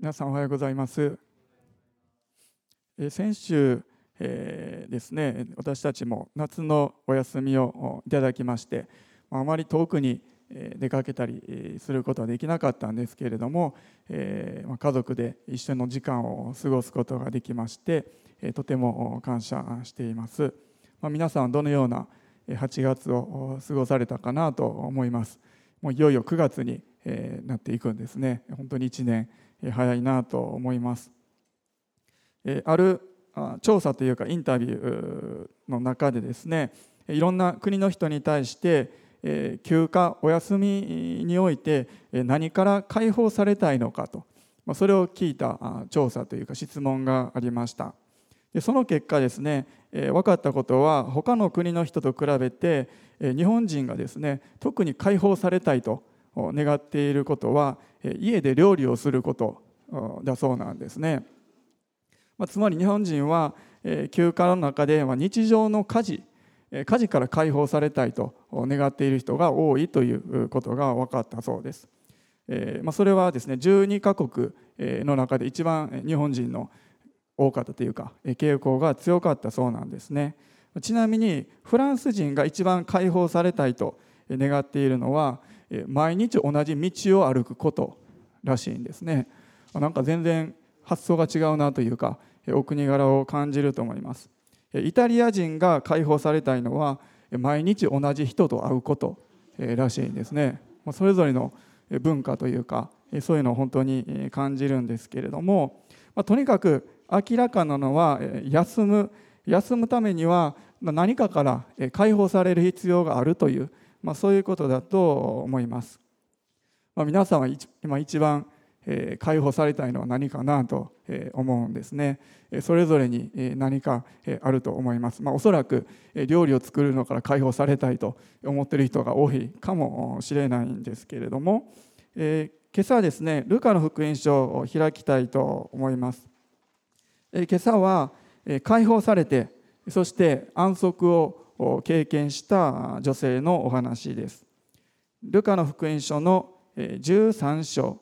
皆さんおはようございます。先週、えー、ですね私たちも夏のお休みをいただきましてあまり遠くに出かけたりすることはできなかったんですけれども、えー、家族で一緒の時間を過ごすことができましてとても感謝しています、まあ、皆さんはどのような8月を過ごされたかなと思いますもういよいよ9月になっていくんですね。本当に1年早いなと思います。ある調査というかインタビューの中でですねいろんな国の人に対して休暇お休みにおいて何から解放されたいのかと。それを聞いた調査というか質問がありました。でその結果ですね分かったことは他の国の人と比べて日本人がですね特に解放されたいと願っていることは家で料理をすることだそうなんですね。つまり日本人は休暇の中で日常の家事家事から解放されたいと願っている人が多いということが分かったそうです。それはですね12カ国の中で一番日本人の多かったというか傾向が強かったそうなんですね。ちなみにフランス人が一番解放されたいと願っているのは毎日同じ道を歩くことらしいんですね。なんか全然発想が違うなというかお国柄を感じると思います。イタリア人が解放されたいのは毎日同じ人と会うことらしいんですね。それぞれの文化というかそういうのを本当に感じるんですけれどもとにかく明らかなのは休む休むためには何かから解放される必要があるというまあ、そういうことだと思います。まあ、皆さんは今一番解放されたいのは何かなと思うんですね。それぞれに何かあると思います。まあ、おそらく料理を作るのから解放されたいと思っている人が多いかもしれないんですけれども、え今朝ですね、ルカの福音書を開きたいと思います。今朝は解放されて、そして安息を経験した女性のお話です。ルカの福音書の13章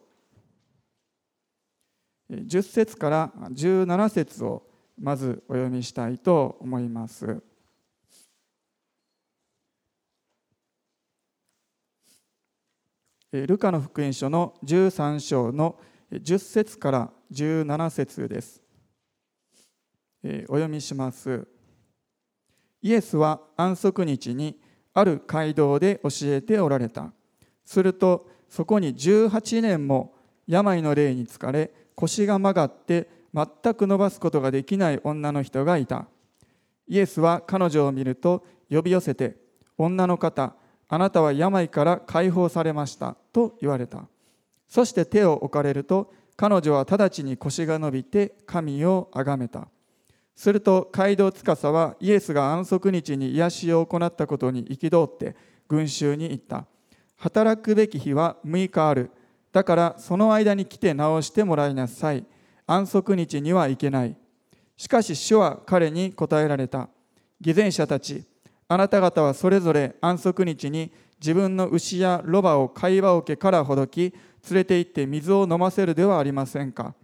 10節から17節をまずお読みしたいと思います。ルカの福音書の13章の10節から17節です。お読みします。イエスは安息日にある街道で教えておられた。するとそこに18年も病の霊に疲れ腰が曲がって全く伸ばすことができない女の人がいた。イエスは彼女を見ると呼び寄せて女の方あなたは病から解放されましたと言われた。そして手を置かれると彼女は直ちに腰が伸びて神をあがめた。すると街道司はイエスが安息日に癒しを行ったことに憤って群衆に言った。働くべき日は6日ある。だからその間に来て直してもらいなさい。安息日には行けない。しかし主は彼に答えられた。偽善者たち、あなた方はそれぞれ安息日に自分の牛やロバを貝羽桶からほどき、連れて行って水を飲ませるではありませんか。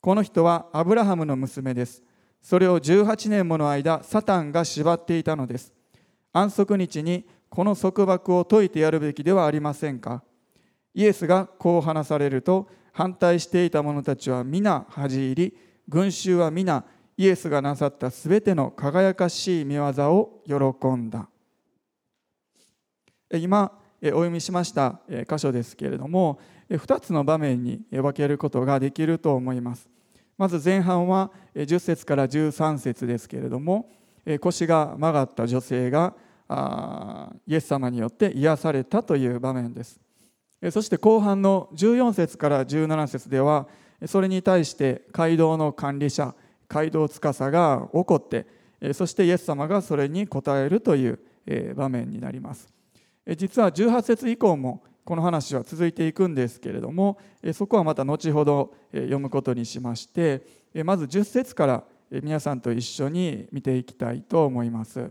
この人はアブラハムの娘です。それを18年もの間サタンが縛っていたのです。安息日にこの束縛を解いてやるべきではありませんか？イエスがこう話されると反対していた者たちは皆恥じ入り群衆は皆イエスがなさったすべての輝かしい見業を喜んだ。今お読みしました箇所ですけれども2つの場面に分けることができると思います。まず前半は10節から13節ですけれども腰が曲がった女性がイエス様によって癒されたという場面です。そして後半の14節から17節ではそれに対して街道の管理者街道司が怒ってそしてイエス様がそれに応えるという場面になります。実は18節以降もこの話は続いていくんですけれどもそこはまた後ほど読むことにしましてまず10節から皆さんと一緒に見ていきたいと思います。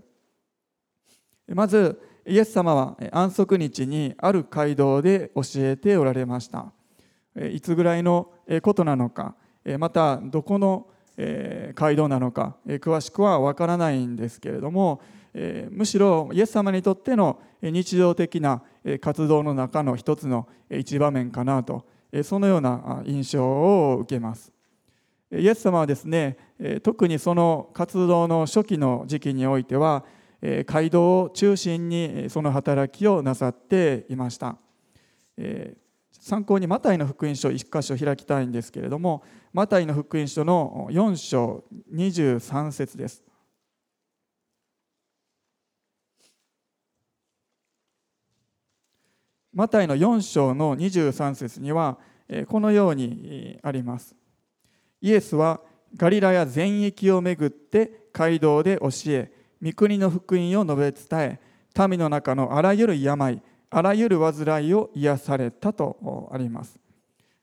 まずイエス様は安息日にある街道で教えておられました。いつぐらいのことなのかまたどこの街道なのか詳しくは分からないんですけれどもむしろイエス様にとっての日常的な活動の中の一つの一場面かなとそのような印象を受けます。イエス様はですね特にその活動の初期の時期においては街道を中心にその働きをなさっていました。参考にマタイの福音書1箇所開きたいんですけれどもマタイの福音書の4章23節です。マタイの4章の23節にはこのようにあります。イエスはガリラや全域をめぐって街道で教え御国の福音を述べ伝え民の中のあらゆる病あらゆる患いを癒されたとあります。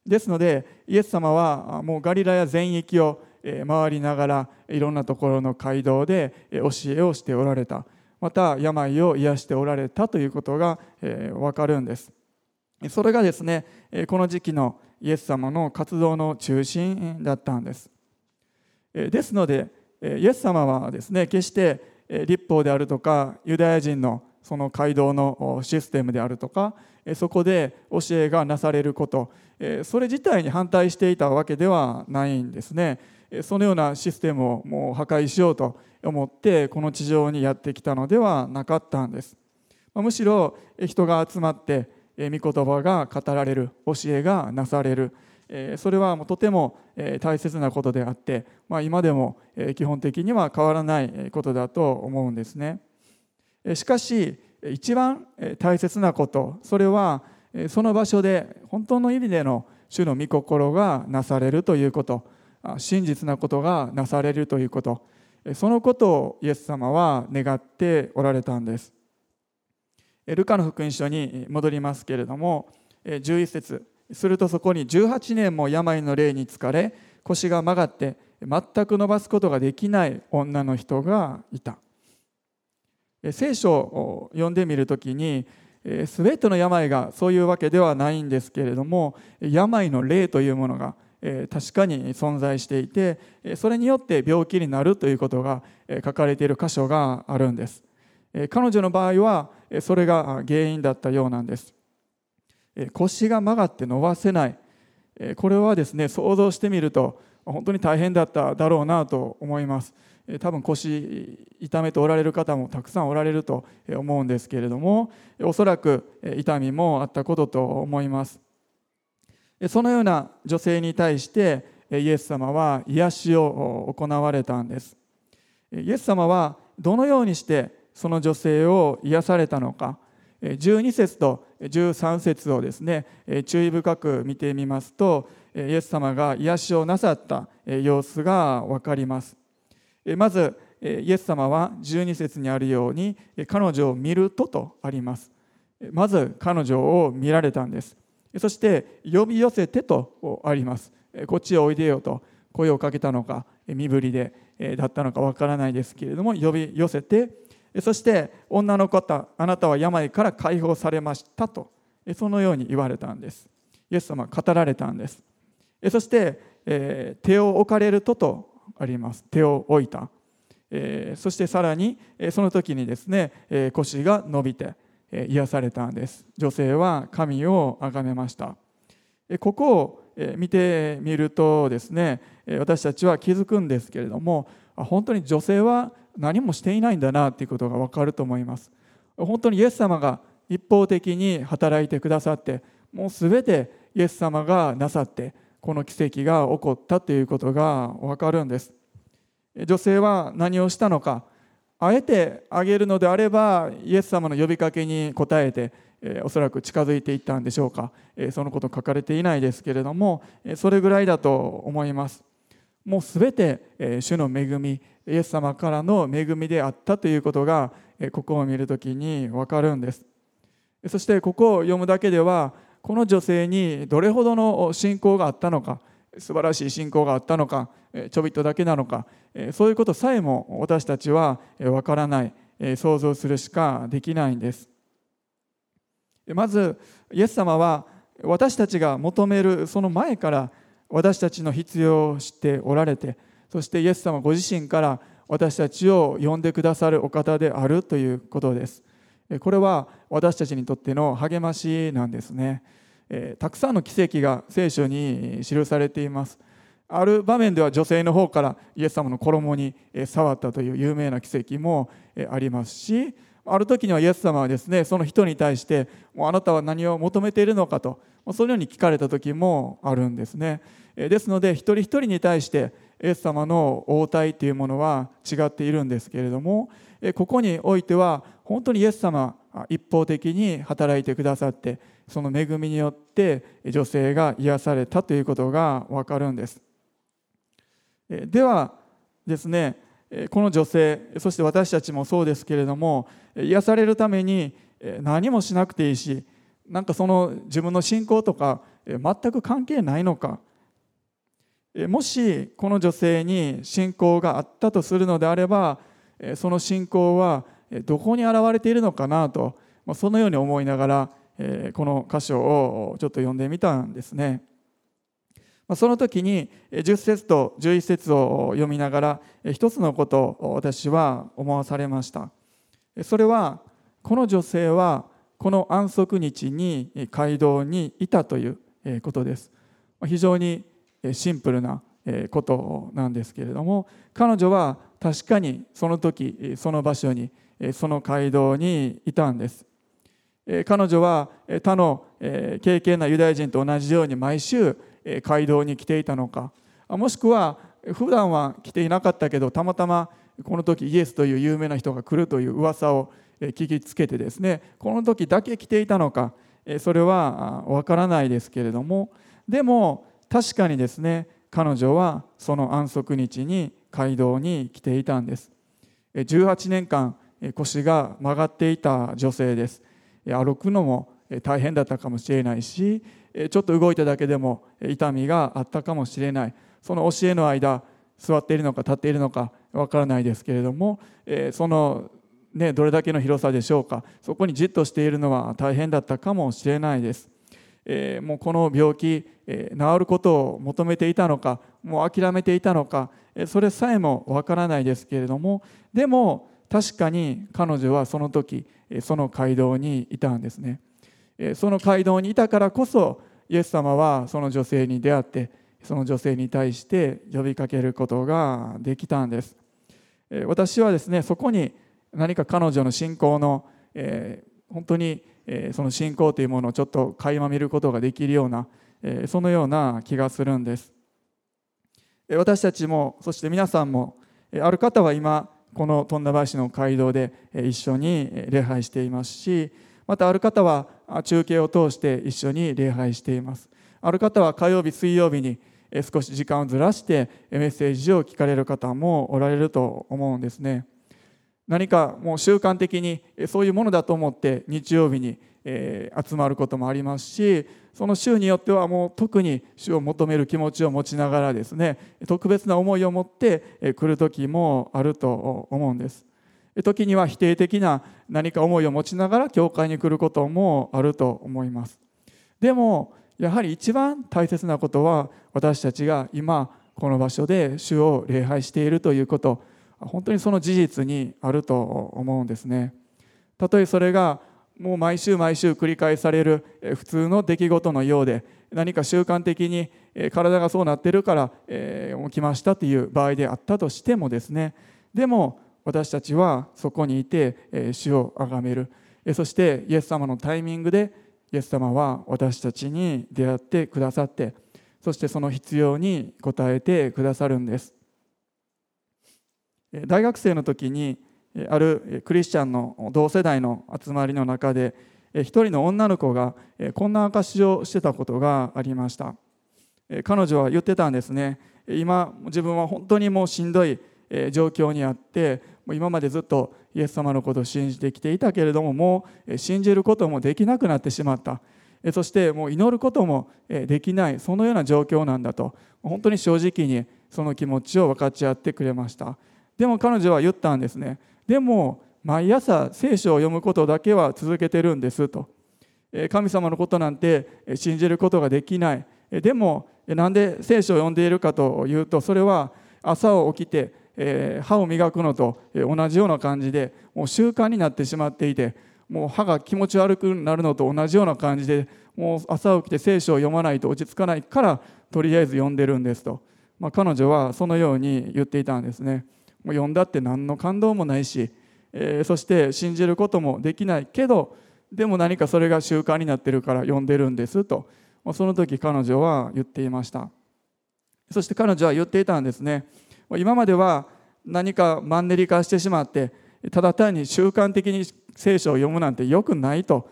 ですのでイエス様はもうガリラや全域を回りながらいろんなところの街道で教えをしておられた。また病を癒しておられたということが分かるんです。それがですねこの時期のイエス様の活動の中心だったんです。ですのでイエス様はですね決して立法であるとかユダヤ人のその街道のシステムであるとかそこで教えがなされることそれ自体に反対していたわけではないんですね。そのようなシステムをもう破壊しようと思ってこの地上にやってきたのではなかったんです。むしろ人が集まって御言葉が語られる教えがなされる。それはとても大切なことであって、ま、今でも基本的には変わらないことだと思うんですね。しかし一番大切なことそれはその場所で本当の意味での主の御心がなされるということ。真実なことがなされるということ。そのことをイエス様は願っておられたんです。ルカの福音書に戻りますけれども11節。するとそこに18年も病の霊に疲れ腰が曲がって全く伸ばすことができない女の人がいた。聖書を読んでみるときに全ての病がそういうわけではないんですけれども病の霊というものが確かに存在していてそれによって病気になるということが書かれている箇所があるんです。彼女の場合はそれが原因だったようなんです。腰が曲がって伸ばせない。これはですね想像してみると本当に大変だっただろうなと思います。多分腰痛めておられる方もたくさんおられると思うんですけれどもおそらく痛みもあったことと思います。そのような女性に対してイエス様は癒しを行われたんです。イエス様はどのようにしてその女性を癒されたのか。12節と13節をですね注意深く見てみますとイエス様が癒しをなさった様子が分かります。まずイエス様は12節にあるように彼女を見るととあります。まず彼女を見られたんです。そして呼び寄せてとあります。こっちへおいでよと声をかけたのか身振りでだったのかわからないですけれども呼び寄せてそして女の方あなたは病から解放されましたとそのように言われたんです。イエス様語られたんです。そして手を置かれるととあります。手を置いた。そしてさらにその時にですね腰が伸びて癒されたんです。女性は神を崇めました。ここを見てみるとですね私たちは気づくんですけれども本当に女性は何もしていないんだなということが分かると思います。本当にイエス様が一方的に働いてくださってもう全てイエス様がなさってこの奇跡が起こったということが分かるんです。女性は何をしたのかあえてあげるのであればイエス様の呼びかけに応えておそらく近づいていったんでしょうか。そのこと書かれていないですけれどもそれぐらいだと思います。もうすべて主の恵みイエス様からの恵みであったということがここを見るときに分かるんです。そしてここを読むだけではこの女性にどれほどの信仰があったのか素晴らしい信仰があったのかちょびっとだけなのかそういうことさえも私たちは分からない想像するしかできないんです。まずイエス様は私たちが求めるその前から私たちの必要を知っておられてそしてイエス様ご自身から私たちを呼んでくださるお方であるということです。これは私たちにとっての励ましなんですね。たくさんの奇跡が聖書に記されています。ある場面では女性の方からイエス様の衣に触ったという有名な奇跡もありますしある時にはイエス様はですねその人に対してもうあなたは何を求めているのかとそのように聞かれた時もあるんですね。ですので一人一人に対してイエス様の応対というものは違っているんですけれどもここにおいては本当にイエス様一方的に働いてくださってその恵みによって女性が癒されたということが分かるんです。ではですねこの女性そして私たちもそうですけれども癒されるために何もしなくていいしなんかその自分の信仰とか全く関係ないのか。もしこの女性に信仰があったとするのであればその信仰はどこに現れているのかなとそのように思いながらこの箇所をちょっと読んでみたんですね。その時に10節と11節を読みながら一つのことを私は思わされました。それはこの女性はこの安息日に街道にいたということです。非常にシンプルなことなんですけれども彼女は確かにその時その場所にその街道にいたんです。彼女は他の経験なユダヤ人と同じように毎週街道に来ていたのか。もしくは普段は来ていなかったけどたまたまこの時イエスという有名な人が来るという噂を聞きつけてですねこの時だけ来ていたのか。それはわからないですけれども。でも確かにですね彼女はその安息日に街道に来ていたんです。18年間腰が曲がっていた女性です。歩くのも大変だったかもしれないしちょっと動いただけでも痛みがあったかもしれないその教えの間座っているのか立っているのかわからないですけれどもその、ね、どれだけの広さでしょうかそこにじっとしているのは大変だったかもしれないです。えもうこの病気、え治ることを求めていたのかもう諦めていたのか、えそれさえもわからないですけれどもでも確かに彼女はその時その街道にいたんですね。その街道にいたからこそイエス様はその女性に出会ってその女性に対して呼びかけることができたんです私はですねそこに何か彼女の信仰の、えー、本当に、えー、その信仰というものをちょっと垣間見ることができるような、えー、そのような気がするんです私たちもそして皆さんもある方は今この富田林の街道で一緒に礼拝していますしまたある方は中継を通して一緒に礼拝しています。ある方は火曜日水曜日に少し時間をずらしてメッセージを聞かれる方もおられると思うんですね。何かもう習慣的にそういうものだと思って日曜日に集まることもありますしその週によってはもう特に主を求める気持ちを持ちながらですね特別な思いを持って来る時もあると思うんです。時には否定的な何か思いを持ちながら教会に来ることもあると思います。でもやはり一番大切なことは私たちが今この場所で主を礼拝しているということ。本当にその事実にあると思うんですね。たとえそれがもう毎週毎週繰り返される普通の出来事のようで何か習慣的に体がそうなってるから起きましたという場合であったとしてもですね。でも私たちはそこにいて主を崇める。そしてイエス様のタイミングでイエス様は私たちに出会ってくださってそしてその必要に応えてくださるんです。大学生の時にあるクリスチャンの同世代の集まりの中で一人の女の子がこんな証しをしてたことがありました。彼女は言ってたんですね。今自分は本当にもうしんどい状況にあって今までずっとイエス様のことを信じてきていたけれどももう信じることもできなくなってしまった。そしてもう祈ることもできないそのような状況なんだと。本当に正直にその気持ちを分かち合ってくれました。でも彼女は言ったんですね。でも毎朝聖書を読むことだけは続けてるんですと。神様のことなんて信じることができない。でもなんで聖書を読んでいるかというとそれは朝起きて歯を磨くのと同じような感じでもう習慣になってしまっていてもう歯が気持ち悪くなるのと同じような感じでもう朝起きて聖書を読まないと落ち着かないからとりあえず読んでるんですと、まあ、彼女はそのように言っていたんですね。もう読んだって何の感動もないし、えー、そして信じることもできないけどでも何かそれが習慣になってるから読んでるんですとその時彼女は言っていました。そして彼女は言っていたんですね。今までは何かマンネリ化してしまってただ単に習慣的に聖書を読むなんてよくないと。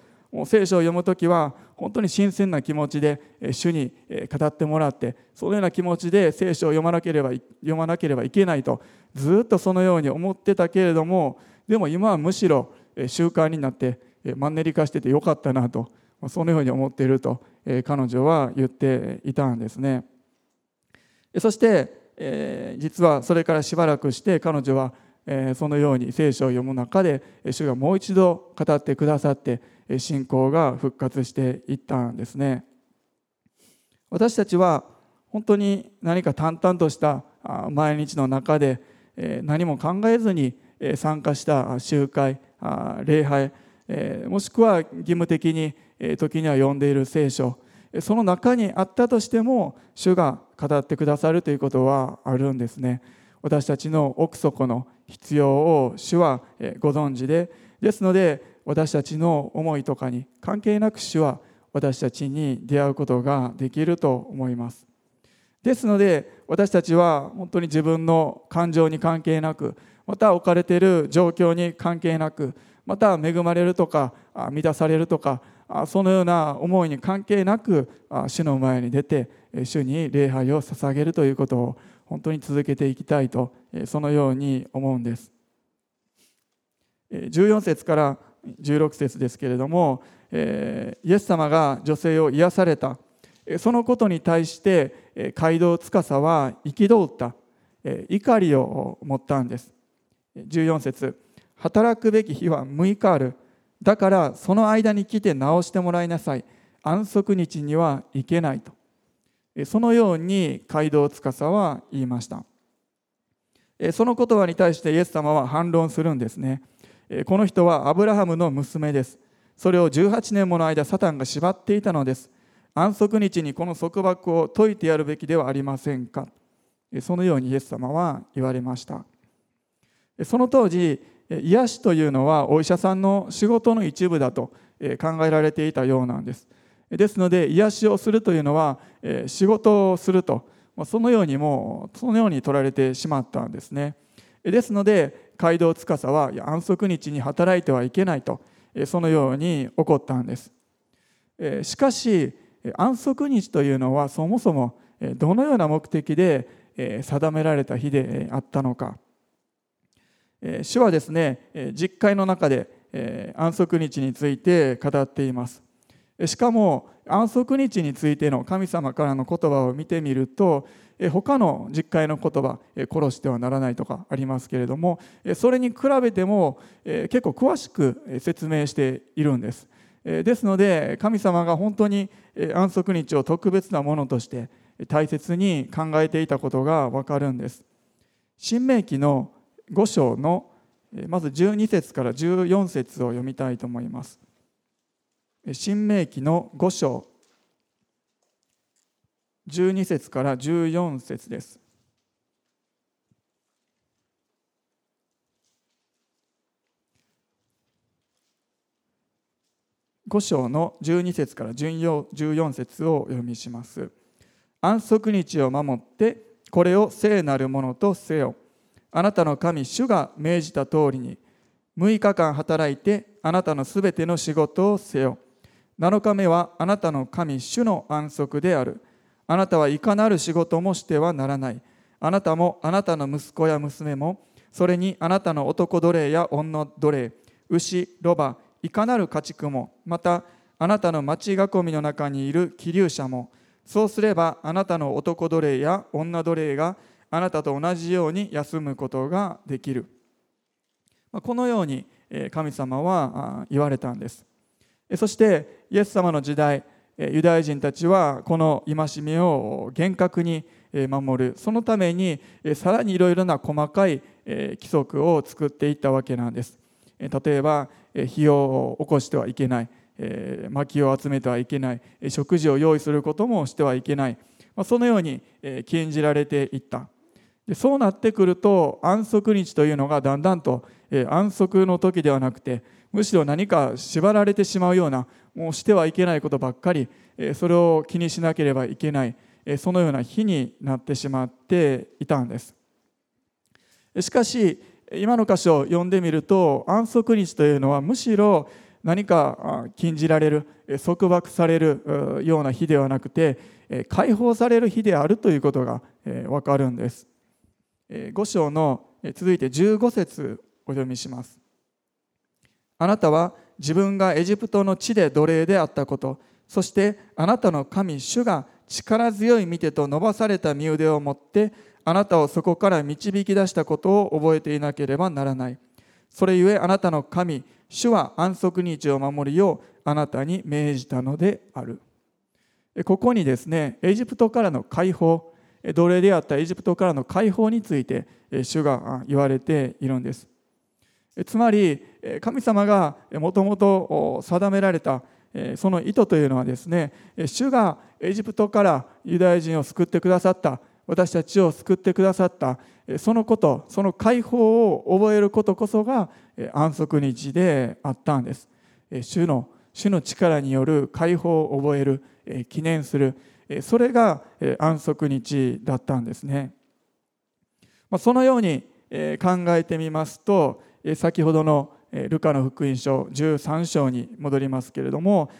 聖書を読む時は本当に新鮮な気持ちで主に語ってもらってそのような気持ちで聖書を読まなければ読まなければいけないとずっとそのように思ってたけれどもでも今はむしろ習慣になってマンネリ化しててよかったなとそのように思っていると彼女は言っていたんですね。そして実はそれからしばらくして彼女はそのように聖書を読む中で主がもう一度語ってくださって信仰が復活していったんですね。私たちは本当に何か淡々とした毎日の中で何も考えずに参加した集会礼拝もしくは義務的に時には読んでいる聖書その中にあったとしても主が語ってくださるということはあるんですね。私たちの奥底の必要を主はご存知でですので私たちの思いとかに関係なく主は私たちに出会うことができると思います。ですので私たちは本当に自分の感情に関係なくまた置かれている状況に関係なくまた恵まれるとか満たされるとかそのような思いに関係なく主の前に出て主に礼拝を捧げるということを本当に続けていきたいとそのように思うんです。14節から16節ですけれどもえイエス様が女性を癒された。そのことに対して街道司は憤った。怒りを持ったんです。14節働くべき日は6日ある。だからその間に来て直してもらいなさい。安息日には行けないと。そのように街道司は言いました。その言葉に対してイエス様は反論するんですね。この人はアブラハムの娘です。それを18年もの間サタンが縛っていたのです。安息日にこの束縛を解いてやるべきではありませんか。そのようにイエス様は言われました。その当時癒しというのはお医者さんの仕事の一部だと考えられていたようなんです。ですので癒しをするというのは仕事をすると。そのようにもそのように取られてしまったんですね。ですので街道司は安息日に働いてはいけないとそのように起こったんです。しかし安息日というのはそもそもどのような目的で定められた日であったのか。主はですね実会の中で安息日について語っています。しかも安息日についての神様からの言葉を見てみると他の実会の言葉殺してはならないとかありますけれどもそれに比べても結構詳しく説明しているんです。ですので神様が本当に安息日を特別なものとして大切に考えていたことがわかるんです。新明記の5章のまず12節から14節を読みたいと思います。新明記の5章12節から14節です。5章の12節から14節をお読みします。安息日を守ってこれを聖なるものとせよ。あなたの神主が命じた通りに6日間働いてあなたのすべての仕事をせよ。7日目はあなたの神主の安息である。あなたはいかなる仕事もしてはならない。あなたもあなたの息子や娘もそれにあなたの男奴隷や女奴隷牛ロバいかなる家畜もまたあなたの町囲みの中にいる気流者もそうすればあなたの男奴隷や女奴隷があなたと同じように休むことができる。このように神様は言われたんです。そしてイエス様の時代ユダヤ人たちはこの戒めを厳格に守る。そのためにさらにいろいろな細かい規則を作っていったわけなんです。例えば火を起こしてはいけない。薪を集めてはいけない。食事を用意することもしてはいけない。そのように禁じられていった。そうなってくると安息日というのがだんだんと安息の時ではなくてむしろ何か縛られてしまうようなもうしてはいけないことばっかりそれを気にしなければいけないそのような日になってしまっていたんです。しかし今の箇所を読んでみると安息日というのはむしろ何か禁じられる束縛されるような日ではなくて解放される日であるということが分かるんです。5章の続いて15節お読みします。あなたは自分がエジプトの地で奴隷であったこと。そしてあなたの神主が力強い見てと伸ばされた身腕を持ってあなたをそこから導き出したことを覚えていなければならない。それゆえあなたの神主は安息日を守るようあなたに命じたのである。ここにですねエジプトからの解放奴隷であったエジプトからの解放について主が言われているんです。つまり神様がもともと定められたその意図というのはですね主がエジプトからユダヤ人を救ってくださった私たちを救ってくださったそのことその解放を覚えることこそが安息日であったんです。主の主の力による解放を覚える記念するそれが安息日だったんですね。そのように考えてみますと先ほどのルカの福音書13章に戻りますけれども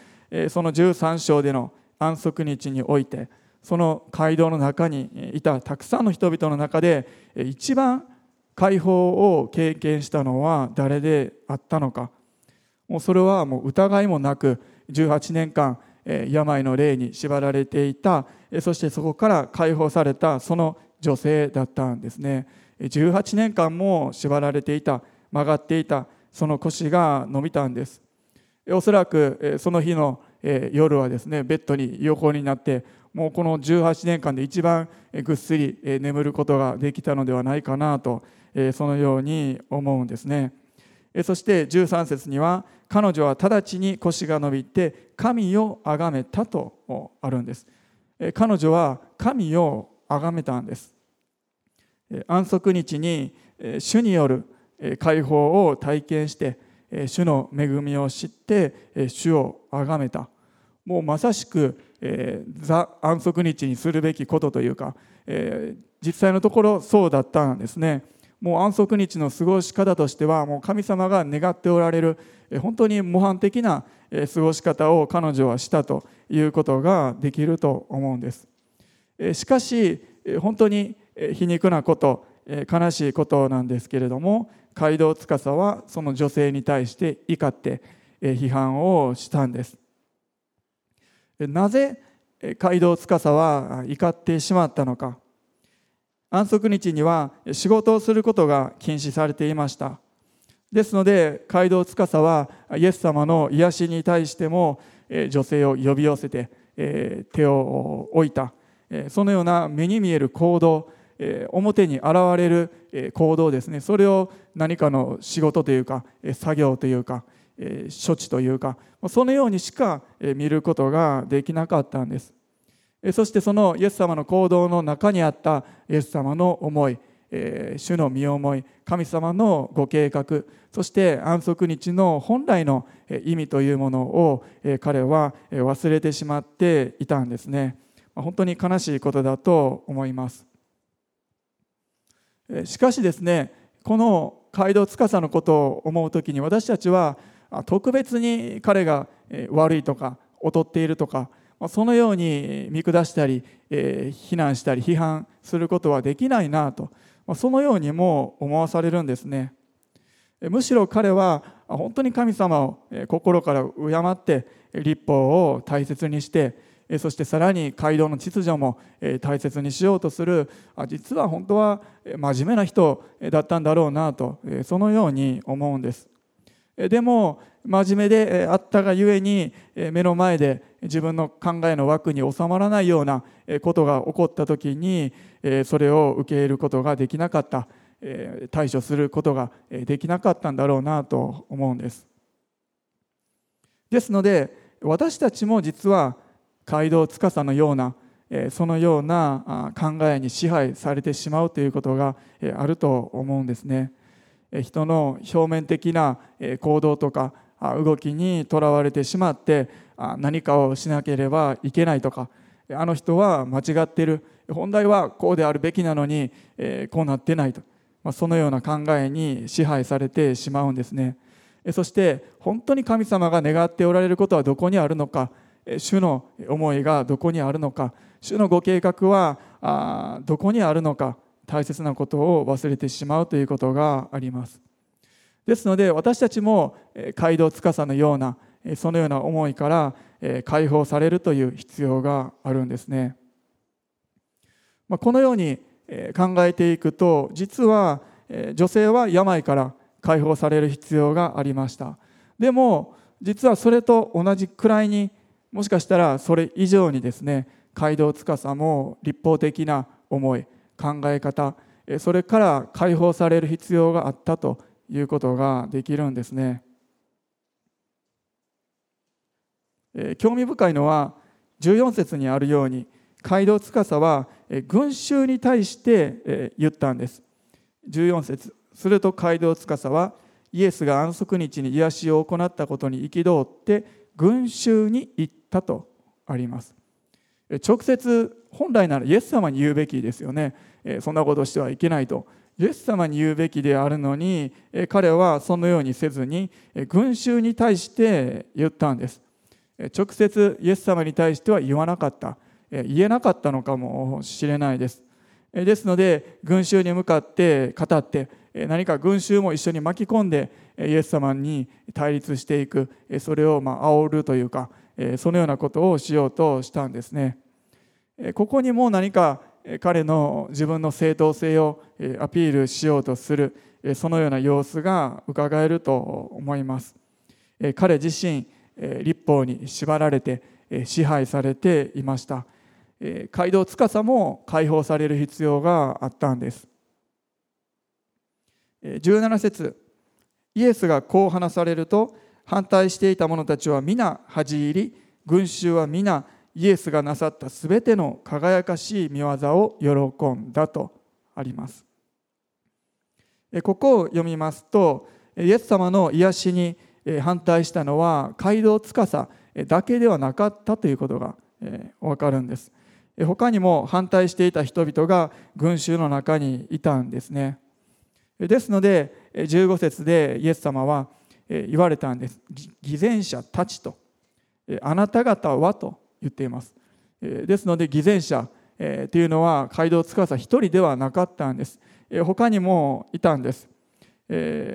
その13章での安息日においてその街道の中にいたたくさんの人々の中で一番解放を経験したのは誰であったのか。もうそれはもう疑いもなく18年間病の霊に縛られていたそしてそこから解放されたその女性だったんですね。18年間も縛られていた曲がっていたその腰が伸びたんです。おそらくその日の夜はですねベッドに横になってもうこの18年間で一番ぐっすり眠ることができたのではないかなとそのように思うんですね。そして13節には彼女は直ちに腰が伸びて神を崇めたとあるんです。彼女は神を崇めたんです。安息日に主による解放を体験して主の恵みを知って主を崇めた。もうまさしくザ安息日にするべきことというか実際のところそうだったんですね。もう安息日の過ごし方としてはもう神様が願っておられる本当に模範的な過ごし方を彼女はしたということができると思うんです。しかし本当に皮肉なこと悲しいことなんですけれども街道司はその女性に対して怒って批判をしたんです。なぜ街道司は怒ってしまったのか。安息日には仕事をすることが禁止されていました。ですので街道司はイエス様の癒しに対しても女性を呼び寄せて手を置いた。そのような目に見える行動表に現れる行動ですね。それを何かの仕事というか作業というか処置というかそのようにしか見ることができなかったんです。そしてそのイエス様の行動の中にあったイエス様の思い主の身思い神様のご計画そして安息日の本来の意味というものを彼は忘れてしまっていたんですね。本当に悲しいことだと思います。しかしですねこの街道司のことを思う時に私たちは特別に彼が悪いとか劣っているとかそのように見下したり非難したり批判することはできないなとそのようにも思わされるんですね。むしろ彼は本当に神様を心から敬って立法を大切にしてそしてさらに街道の秩序も大切にしようとする。実は本当は真面目な人だったんだろうなとそのように思うんです。でも真面目であったがゆえに目の前で自分の考えの枠に収まらないようなことが起こった時にそれを受け入れることができなかった。対処することができなかったんだろうなと思うんです。ですので私たちも実は街道司のようなそのような考えに支配されてしまうということがあると思うんですね。人の表面的な行動とか動きにとらわれてしまって何かをしなければいけないとかあの人は間違ってる。本来はこうであるべきなのにこうなってないと。そのような考えに支配されてしまうんですね。そして本当に神様が願っておられることはどこにあるのか主の思いがどこにあるのか。主のご計画はどこにあるのか。大切なことを忘れてしまうということがあります。ですので私たちも街道司のようなそのような思いから解放されるという必要があるんですね。このように考えていくと実は女性は病から解放される必要がありました。でも実はそれと同じくらいにもしかしたらそれ以上にですね街道司も立法的な思い考え方それから解放される必要があったということができるんですね。興味深いのは14節にあるように街道司は群衆に対して言ったんです。14節。すると街道司はイエスが安息日に癒しを行ったことに憤って群衆に言った。とあります。直接本来ならイエス様に言うべきですよね。そんなことしてはいけないと。イエス様に言うべきであるのに彼はそのようにせずに群衆に対して言ったんです。直接イエス様に対しては言わなかった。言えなかったのかもしれないです。ですので群衆に向かって語って何か群衆も一緒に巻き込んでイエス様に対立していく。それをまあ煽るというかそのようなことをしようとしたんですね。ここにも何か彼の自分の正当性をアピールしようとするそのような様子が伺えると思います。彼自身立法に縛られて支配されていました。街道司も解放される必要があったんです。17節イエスがこう話されると反対していた者たちは皆恥じ入り群衆は皆イエスがなさったすべての輝かしい見業を喜んだとあります。ここを読みますとイエス様の癒しに反対したのは街道司だけではなかったということが分かるんです。他にも反対していた人々が群衆の中にいたんですね。ですので15節でイエス様は言われたんです。偽善者たちと。あなた方はと言っています。ですので偽善者というのは街道司一人ではなかったんです。他にもいたんです。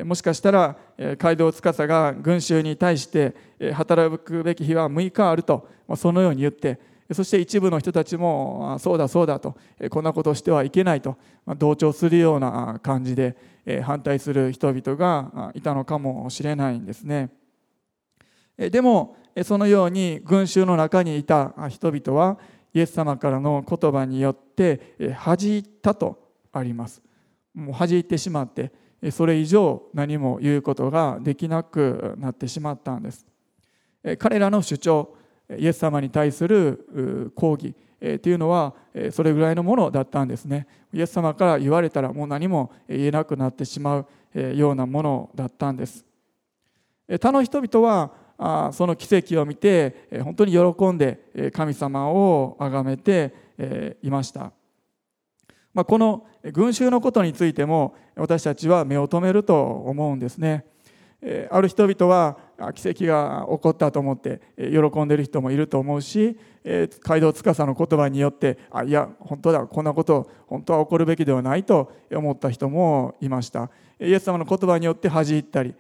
もしかしたら街道司が群衆に対して働くべき日は6日あるとそのように言ってそして一部の人たちもそうだそうだとこんなことをしてはいけないと同調するような感じで反対する人々がいたのかもしれないんですね。でもそのように群衆の中にいた人々はイエス様からの言葉によって恥じったとあります。もう恥じってしまってそれ以上何も言うことができなくなってしまったんです。彼らの主張イエス様に対する抗議というのはそれぐらいのものだったんですね。イエス様から言われたらもう何も言えなくなってしまうようなものだったんです。他の人々はその奇跡を見て本当に喜んで神様を崇めていました。まこの群衆のことについても私たちは目を留めると思うんですね。ある人々は奇跡が起こったと思って喜んでる人もいると思うし街道司の言葉によってあいや本当だこんなこと本当は起こるべきではないと思った人もいました。イエス様の言葉によって恥じったり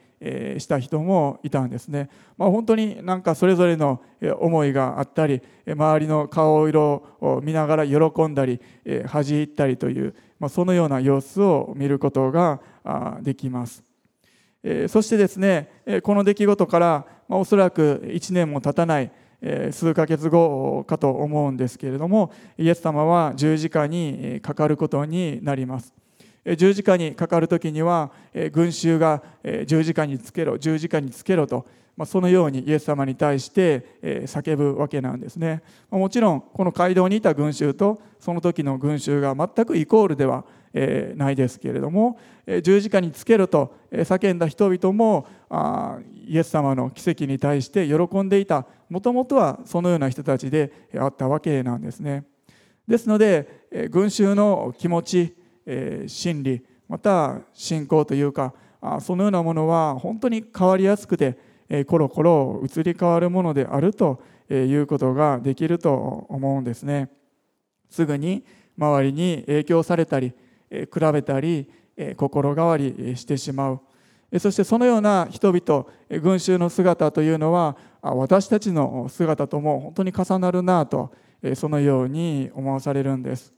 した人もいたんですね、まあ、本当になんかそれぞれの思いがあったり周りの顔色を見ながら喜んだり恥じ入ったりという、まあ、そのような様子を見ることができます。そしてですねこの出来事からおそらく1年も経たない数ヶ月後かと思うんですけれどもイエス様は十字架にかかることになります。十字架にかかる時には群衆が十字架につけろ十字架につけろとそのようにイエス様に対して叫ぶわけなんですね。もちろんこの街道にいた群衆とその時の群衆が全くイコールではないですけれども十字架につけろと叫んだ人々もイエス様の奇跡に対して喜んでいたもともとはそのような人たちであったわけなんですね。ですので群衆の気持ち真理また信仰というかそのようなものは本当に変わりやすくてコロコロ移り変わるものであるということができると思うんですね。すぐに周りに影響されたり比べたり心変わりしてしまう。そしてそのような人々群衆の姿というのは私たちの姿とも本当に重なるなとそのように思わされるんです。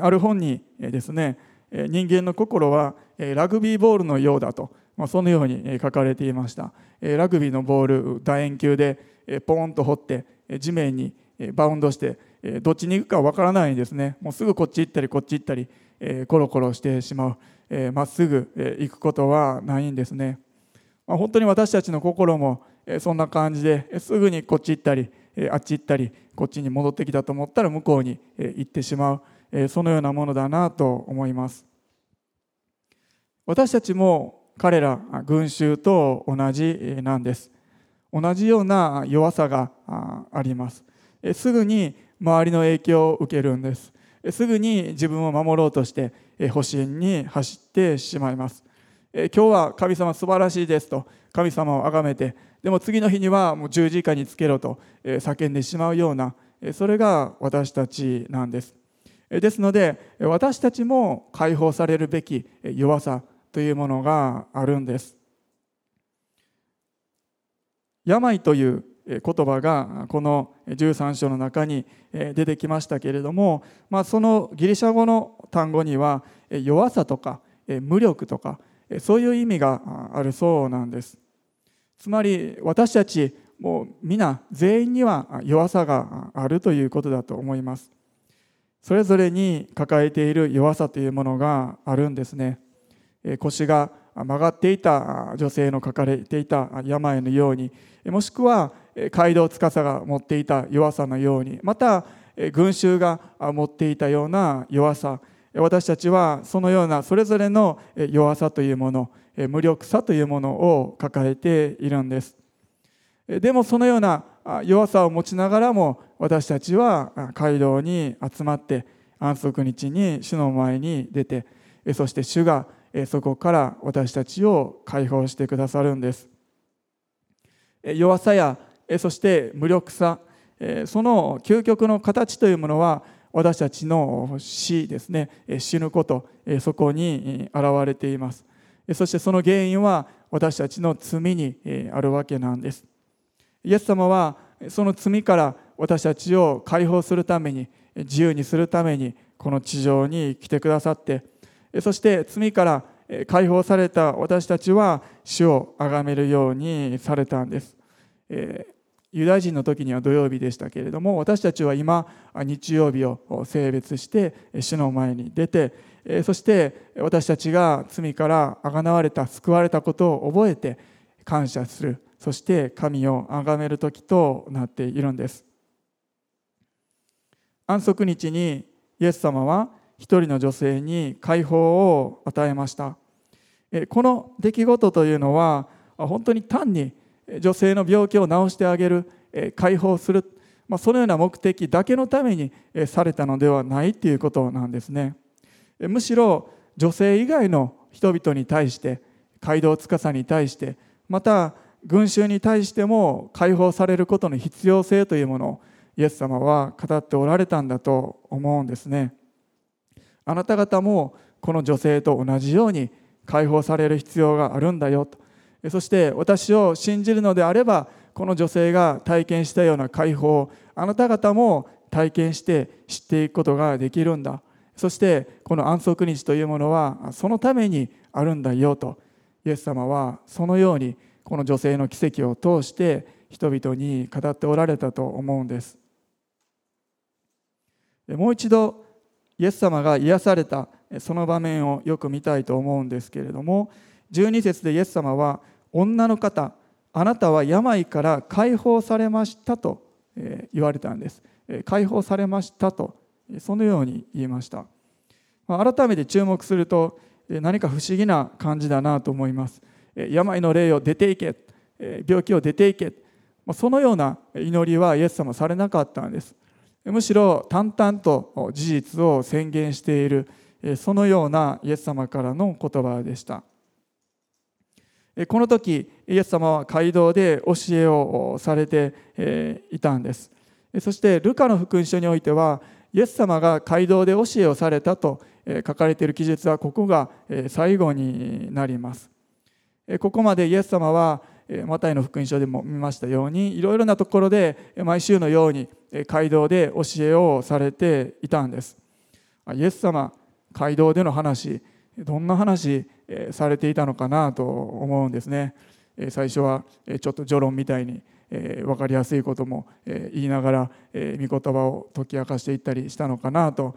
ある本にですね人間の心はラグビーボールのようだとそのように書かれていました。ラグビーのボール楕円球でポーンと掘って地面にバウンドしてどっちに行くかわからないですね。もうすぐこっち行ったりこっち行ったりえコロコロしてしまう。まっすぐ行くことはないんですね。まあ本当に私たちの心もそんな感じですぐにこっち行ったりあっち行ったりこっちに戻ってきたと思ったら向こうに行ってしまう。そのようなものだなと思います。私たちも彼ら群衆と同じなんです。同じような弱さがあります。すぐに周りの影響を受けるんです。すぐに自分を守ろうとして保身に走ってしまいます。今日は神様素晴らしいですと神様を崇めてでも次の日にはもう十字架につけろと叫んでしまうようなそれが私たちなんです。ですので私たちも解放されるべき弱さというものがあるんです。病という言葉がこの13章の中に出てきましたけれども、まあ、そのギリシャ語の単語には弱さとか無力とかそういう意味があるそうなんです。つまり私たちもう皆全員には弱さがあるということだと思います。それぞれに抱えている弱さというものがあるんですね。腰が曲がっていた女性の書かれていた病のようにもしくは街道司が持っていた弱さのようにまた群衆が持っていたような弱さ私たちはそのようなそれぞれの弱さというもの無力さというものを抱えているんです。でもそのような弱さを持ちながらも私たちは街道に集まって安息日に主の前に出てそして主がそこから私たちを解放してくださるんです。弱さやそして無力さ。その究極の形というものは私たちの死ですね。死ぬこと。そこに現れています。そしてその原因は私たちの罪にあるわけなんです。イエス様はその罪から私たちを解放するために自由にするためにこの地上に来てくださってそして罪から解放された私たちは主を崇めるようにされたんです。ユダヤ人の時には土曜日でしたけれども私たちは今日曜日を性別して主の前に出てそして私たちが罪からあがなわれた救われたことを覚えて感謝する。そして神を崇める時となっているんです。安息日にイエス様は一人の女性に解放を与えました。この出来事というのは本当に単に女性の病気を治してあげる解放する、まあ、そのような目的だけのためにされたのではないということなんですね。むしろ女性以外の人々に対して街道司に対してまた群衆に対しても解放されることの必要性というものをイエス様は語っておられたんだと思うんですね。あなた方もこの女性と同じように解放される必要があるんだよと。そして私を信じるのであればこの女性が体験したような解放をあなた方も体験して知っていくことができるんだ。そしてこの安息日というものはそのためにあるんだよと。イエス様はそのようにこの女性の奇跡を通して人々に語っておられたと思うんです。もう一度イエス様が癒されたその場面をよく見たいと思うんですけれども12節でイエス様は女の方あなたは病から解放されましたと言われたんです。解放されましたとそのように言いました。改めて注目すると何か不思議な感じだなと思います。病の霊を出ていけ病気を出ていけそのような祈りはイエス様されなかったんです。むしろ淡々と事実を宣言しているそのようなイエス様からの言葉でした。この時イエス様は街道で教えをされていたんです。そしてルカの福音書においてはイエス様が街道で教えをされたと書かれている記述はここが最後になります。ここまでイエス様はマタイの福音書でも見ましたようにいろいろなところで毎週のように街道で教えをされていたんです。イエス様街道での話どんな話されていたのかなと思うんですね。最初はちょっと序論みたいに分かりやすいことも言いながら御言葉を解き明かしていったりしたのかなと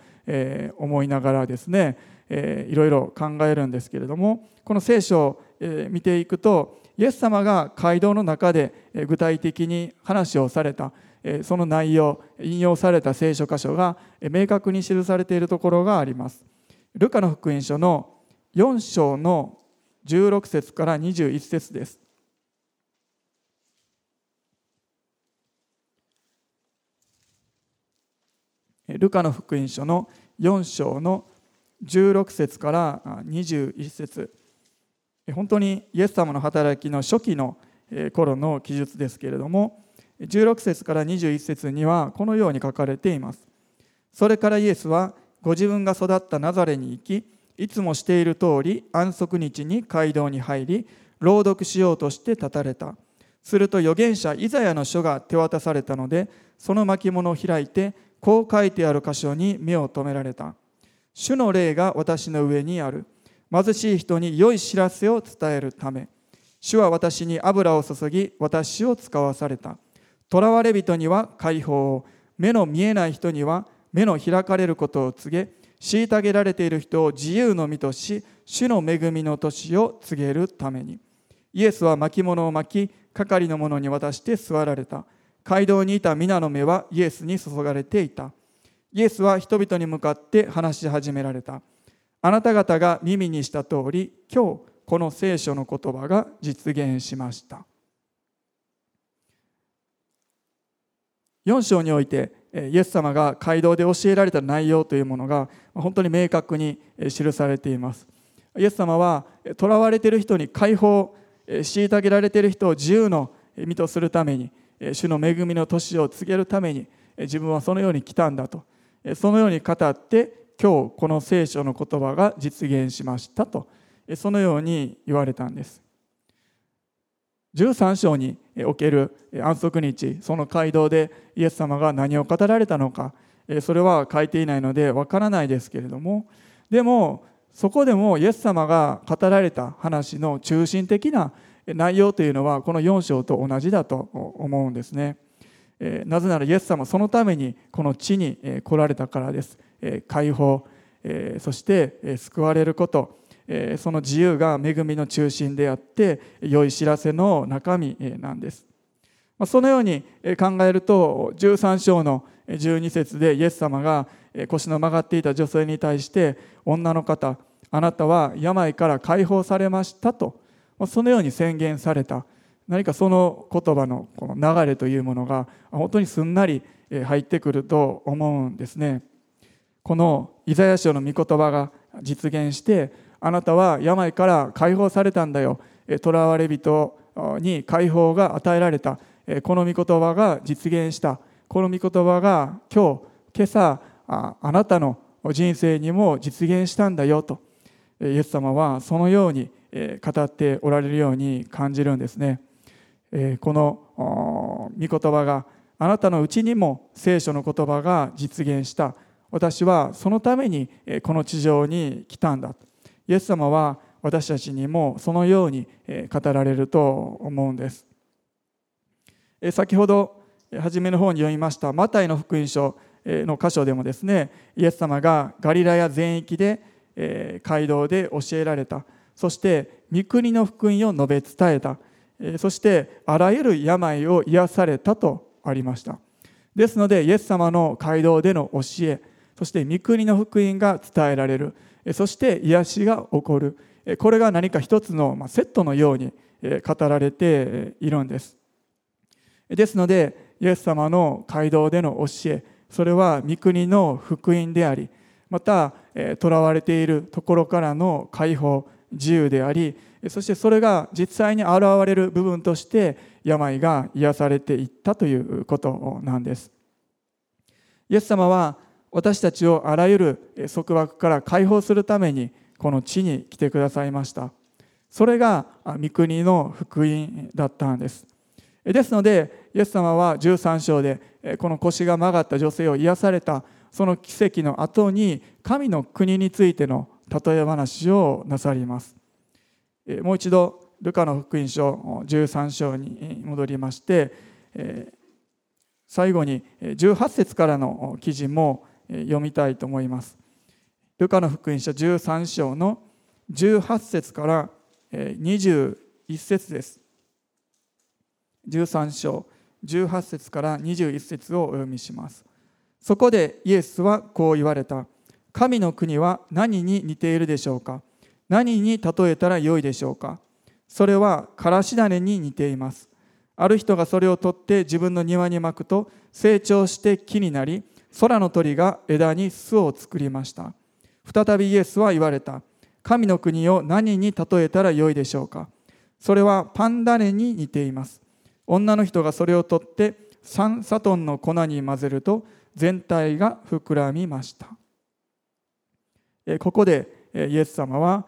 思いながらですねいろいろ考えるんですけれどもこの聖書を見ていくとイエス様が街道の中で具体的に話をされたその内容引用された聖書箇所が明確に記されているところがあります。ルカの福音書の4章の16節から21節です。ルカの福音書の4章の16節から21節。本当にイエス様の働きの初期の頃の記述ですけれども16節から21節にはこのように書かれています。それからイエスはご自分が育ったナザレに行きいつもしている通り安息日に街道に入り朗読しようとして立たれた。すると預言者イザヤの書が手渡されたのでその巻物を開いてこう書いてある箇所に目を留められた。主の霊が私の上にある。貧しい人に良い知らせを伝えるため。主は私に油を注ぎ私を使わされた。囚われ人には解放を。目の見えない人には目の開かれることを告げ虐げられている人を自由の身とし主の恵みの年を告げるために。イエスは巻物を巻き係の者に渡して座られた。街道にいた皆の目はイエスに注がれていた。イエスは人々に向かって話し始められた。あなた方が耳にした通り今日この聖書の言葉が実現しました。4章においてイエス様が街道で教えられた内容というものが本当に明確に記されています。イエス様は囚われている人に解放虐げられている人を自由の身とするために主の恵みの年を告げるために自分はそのように来たんだと。そのように語って今日この聖書の言葉が実現しましたと。そのように言われたんです。13章における安息日その街道でイエス様が何を語られたのかそれは書いていないのでわからないですけれどもでもそこでもイエス様が語られた話の中心的な内容というのはこの4章と同じだと思うんですね。なぜならイエス様そのためにこの地に来られたからです。解放そして救われること。その自由が恵みの中心であって良い知らせの中身なんですそのように考えると13章の12節でイエス様が腰の曲がっていた女性に対して女の方あなたは病から解放されましたとそのように宣言された何かその言葉のこの流れというものが本当にすんなり入ってくると思うんですね。このイザヤ書の御言葉が実現してあなたは病から解放されたんだよ。囚われ人に解放が与えられた。この御言葉が実現した。この御言葉が今日今朝あなたの人生にも実現したんだよと。イエス様はそのように語っておられるように感じるんですね。この御言葉があなたのうちにも聖書の言葉が実現した。私はそのためにこの地上に来たんだイエス様は私たちにもそのように語られると思うんです。先ほど初めの方に読みましたマタイの福音書の箇所でもですねイエス様がガリラヤ全域で街道で教えられた。そして御国の福音を述べ伝えた。そしてあらゆる病を癒されたとありました。ですのでイエス様の街道での教えそして御国の福音が伝えられる。そして癒しが起こる。これが何か一つのセットのように語られているんです。ですのでイエス様の街道での教えそれは御国の福音でありまた囚われているところからの解放自由でありそしてそれが実際に現れる部分として病が癒されていったということなんです。イエス様は私たちをあらゆる束縛から解放するためにこの地に来てくださいました。それが御国の福音だったんです。ですのでイエス様は13章でこの腰が曲がった女性を癒されたその奇跡の後に神の国についての例え話をなさります。もう一度ルカの福音書13章に戻りまして最後に18節からの記事も読みたいと思います。ルカの福音書13章の18節から21節です。13章18節から21節をお読みします。そこでイエスはこう言われた。神の国は何に似ているでしょうか？何に例えたらよいでしょうか？それはからし種に似ています。ある人がそれを取って自分の庭にまくと成長して木になり空の鳥が枝に巣を作りました。再びイエスは言われた。神の国を何に例えたらよいでしょうか？それはパンダネに似ています。女の人がそれを取って3サトンの粉に混ぜると全体が膨らみました。ここでイエス様は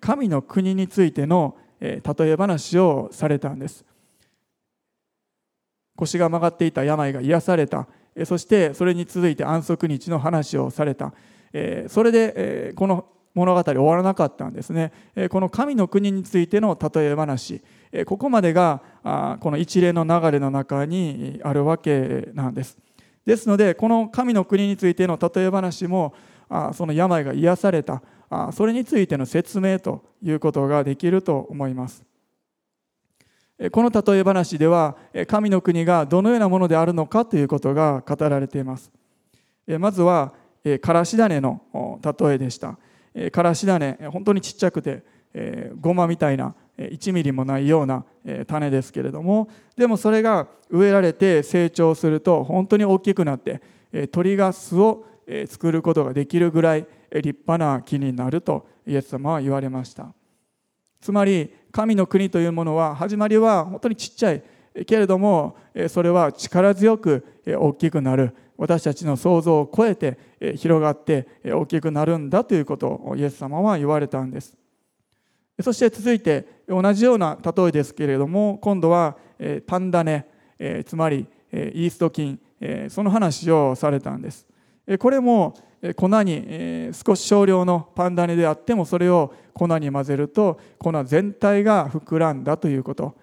神の国についての例え話をされたんです。腰が曲がっていた病が癒された。そしてそれに続いて安息日の話をされた。それでこの物語終わらなかったんですね。この神の国についての例え話。ここまでがこの一連の流れの中にあるわけなんです。ですのでこの神の国についての例え話もその病が癒された。それについての説明ということができると思います。この例え話では神の国がどのようなものであるのかということが語られています。まずはからし種の例えでした。からし種本当にちっちゃくてごまみたいな1ミリもないような種ですけれどもでもそれが植えられて成長すると本当に大きくなって鳥が巣を作ることができるぐらい立派な木になるとイエス様は言われました。つまり神の国というものは始まりは本当にちっちゃいけれどもそれは力強く大きくなる。私たちの想像を超えて広がって大きくなるんだということをイエス様は言われたんです。そして続いて同じような例えですけれども今度はパンダネつまりイースト菌その話をされたんです。これも粉に少し少量のパンダネであってもそれを粉に混ぜると粉全体が膨らんだということ。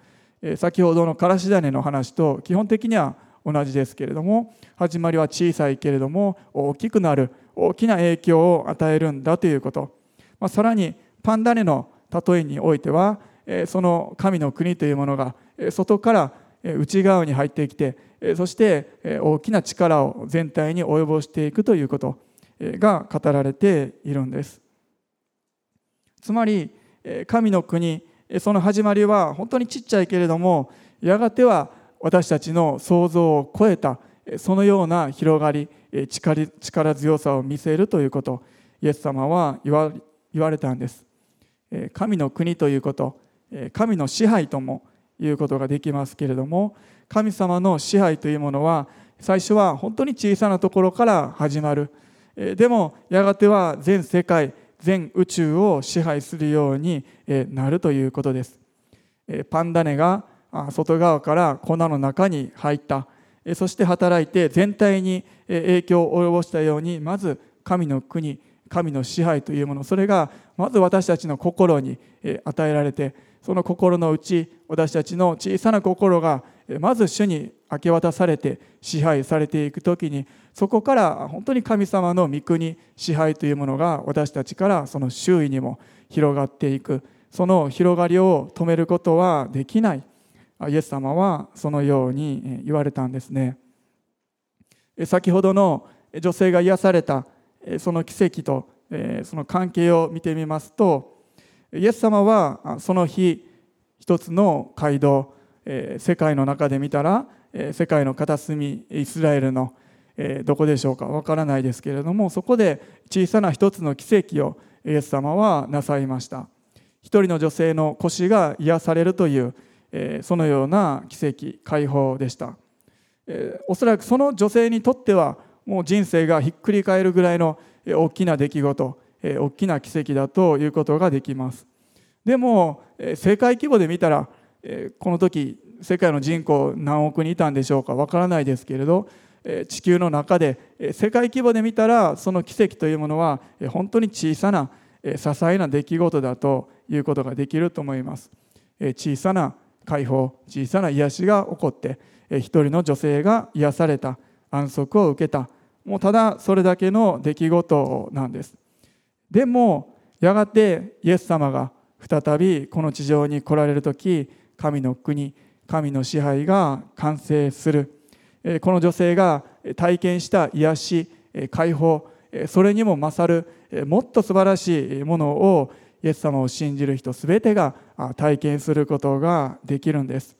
先ほどのからし種の話と基本的には同じですけれども始まりは小さいけれども大きくなる大きな影響を与えるんだということ、ま、さらにパンダネの例えにおいてはその神の国というものが外から内側に入ってきてそして大きな力を全体に及ぼしていくということ。が語られているんです。つまり神の国その始まりは本当にちっちゃいけれどもやがては私たちの想像を超えたそのような広がり力強さを見せるということイエス様は言われたんです。神の国ということ神の支配ともいうことができますけれども神様の支配というものは最初は本当に小さなところから始まる。でもやがては全世界全宇宙を支配するようになるということです。パンダネが外側から粉の中に入った。そして働いて全体に影響を及ぼしたようにまず神の国神の支配というもの。それがまず私たちの心に与えられてその心の内私たちの小さな心がまず主に明け渡されて支配されていく時にそこから本当に神様の御国支配というものが私たちからその周囲にも広がっていく。その広がりを止めることはできない。イエス様はそのように言われたんですね。先ほどの女性が癒されたその奇跡とその関係を見てみますとイエス様はその日一つの街道世界の中で見たら世界の片隅イスラエルのどこでしょうか？わからないですけれどもそこで小さな一つの奇跡をイエス様はなさいました。一人の女性の腰が癒されるというそのような奇跡解放でした。おそらくその女性にとってはもう人生がひっくり返るぐらいの大きな出来事大きな奇跡だということができます。でも世界規模で見たらこの時世界の人口何億人いたんでしょうか？わからないですけれど地球の中で世界規模で見たらその奇跡というものは本当に小さな些細な出来事だということができると思います。小さな解放小さな癒しが起こって一人の女性が癒された安息を受けた。もうただそれだけの出来事なんです。でもやがてイエス様が再びこの地上に来られる時神の国神の支配が完成する。この女性が体験した癒し解放それにも勝るもっと素晴らしいものをイエス様を信じる人全てが体験することができるんです。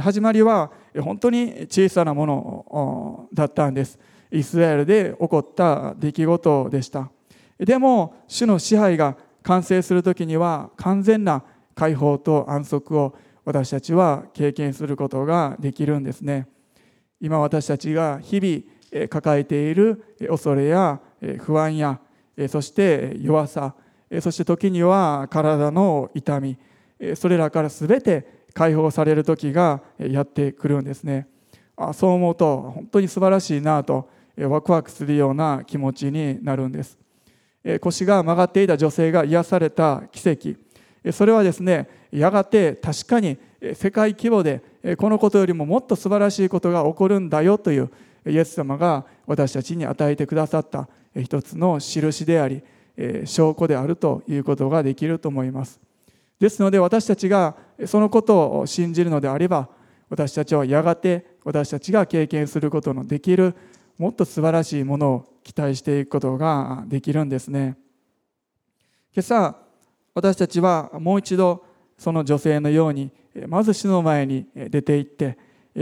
始まりは本当に小さなものだったんです。イスラエルで起こった出来事でした。でも主の支配が完成する時には完全な解放と安息を私たちは経験することができるんですね。今私たちが日々抱えている恐れや不安やそして弱さそして時には体の痛みそれらから全て解放される時がやってくるんですね。そう思うと本当に素晴らしいなとワクワクするような気持ちになるんです。腰が曲がっていた女性が癒された奇跡。それはですねやがて確かに世界規模でこのことよりももっと素晴らしいことが起こるんだよというイエス様が私たちに与えてくださった一つの印であり証拠であるということができると思います。ですので私たちがそのことを信じるのであれば私たちはやがて私たちが経験することのできるもっと素晴らしいものを期待していくことができるんですね。今朝私たちはもう一度その女性のようにまず主の前に出て行って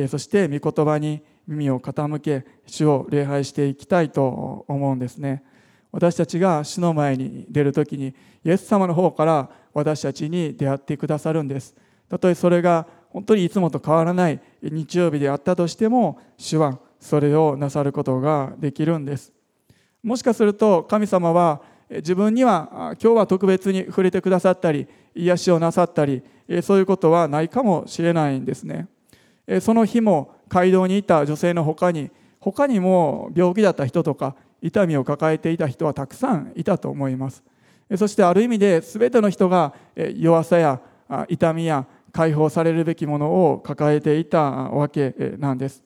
そして御言葉に耳を傾け主を礼拝していきたいと思うんですね。私たちが主の前に出る時にイエス様の方から私たちに出会ってくださるんです。たとえそれが本当にいつもと変わらない日曜日であったとしても主はそれをなさることができるんです。もしかすると神様は自分には今日は特別に触れてくださったり癒しをなさったりそういうことはないかもしれないんですね。その日も街道にいた女性の他に他にも病気だった人とか痛みを抱えていた人はたくさんいたと思います。そしてある意味で全ての人が弱さや痛みや解放されるべきものを抱えていたわけなんです。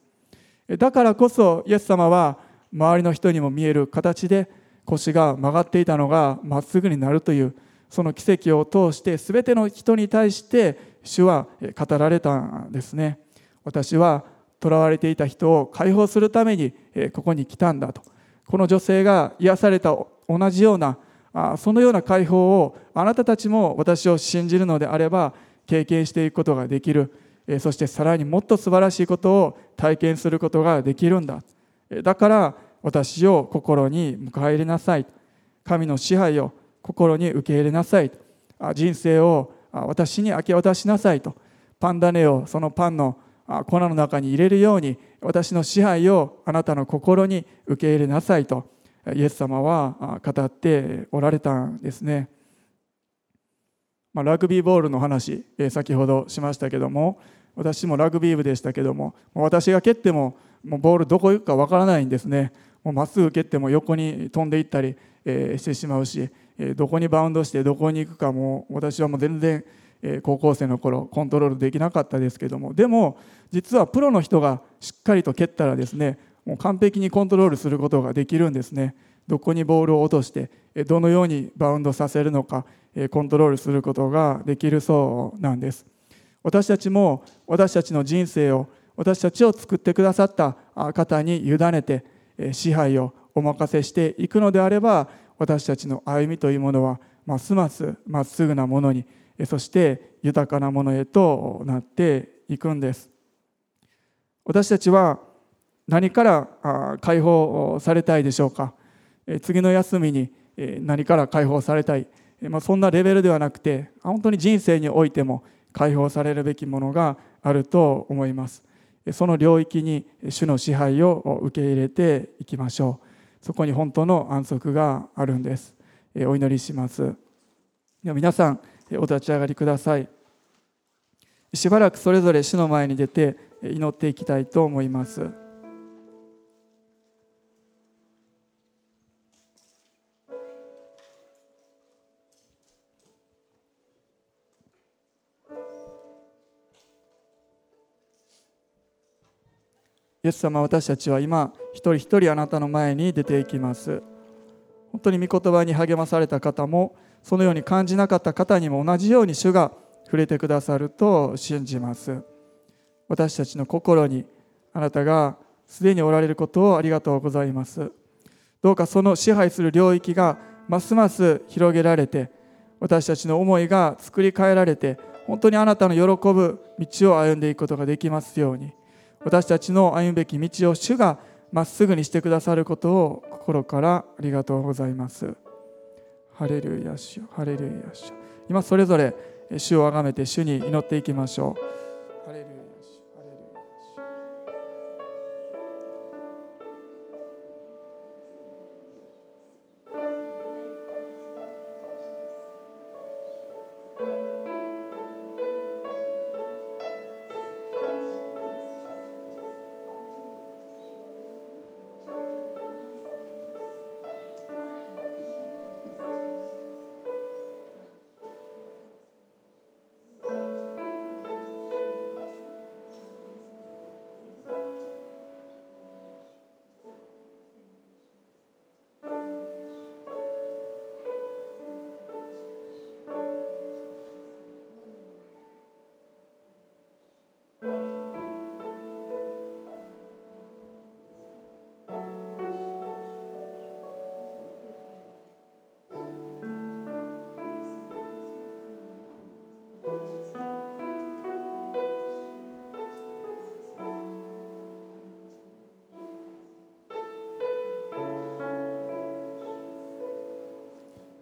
だからこそイエス様は周りの人にも見える形で腰が曲がっていたのがまっすぐになるというその奇跡を通して全ての人に対して主は語られたんですね。私は囚われていた人を解放するためにここに来たんだと。この女性が癒された同じようなそのような解放をあなたたちも私を信じるのであれば経験していくことができる。そしてさらにもっと素晴らしいことを体験することができるんだ。だから私を心に迎え入れなさい。神の支配を心に受け入れなさい。人生を私に明け渡しなさいと。パンダネをそのパンの粉の中に入れるように私の支配をあなたの心に受け入れなさいとイエス様は語っておられたんですね。まあ、ラグビーボールの話、え先ほどしましたけども私もラグビー部でしたけども私が蹴ってももうボールどこ行くかわからないんですね。まっすぐ蹴っても横に飛んでいったりえしてしまうしえどこにバウンドしてどこに行くかも私はもう全然え高校生の頃コントロールできなかったですけどもでも実はプロの人がしっかりと蹴ったらですねもう完璧にコントロールすることができるんですね。どこにボールを落としてどのようにバウンドさせるのかコントロールすることができるそうなんです。私たちも私たちの人生を私たちを作ってくださった方に委ねて支配をお任せしていくのであれば私たちの歩みというものはますますまっすぐなものにそして豊かなものへとなっていくんです。私たちは何から解放されたいでしょうか。次の休みに何から解放されたい、まあ、そんなレベルではなくて本当に人生においても解放されるべきものがあると思います。その領域に主の支配を受け入れていきましょう。そこに本当の安息があるんです。お祈りします。では皆さんお立ち上がりください。しばらくそれぞれ主の前に出て祈っていきたいと思います。イエス様私たちは今一人一人あなたの前に出ていきます。本当に御言葉に励まされた方もそのように感じなかった方にも同じように主が触れてくださると信じます。私たちの心にあなたがすでにおられることをありがとうございます。どうかその支配する領域がますます広げられて私たちの思いが作り変えられて本当にあなたの喜ぶ道を歩んでいくことができますように。私たちの歩むべき道を主がまっすぐにしてくださることを心からありがとうございます。ハレルヤ主ハレルヤ主今それぞれ主をあがめて主に祈っていきましょう。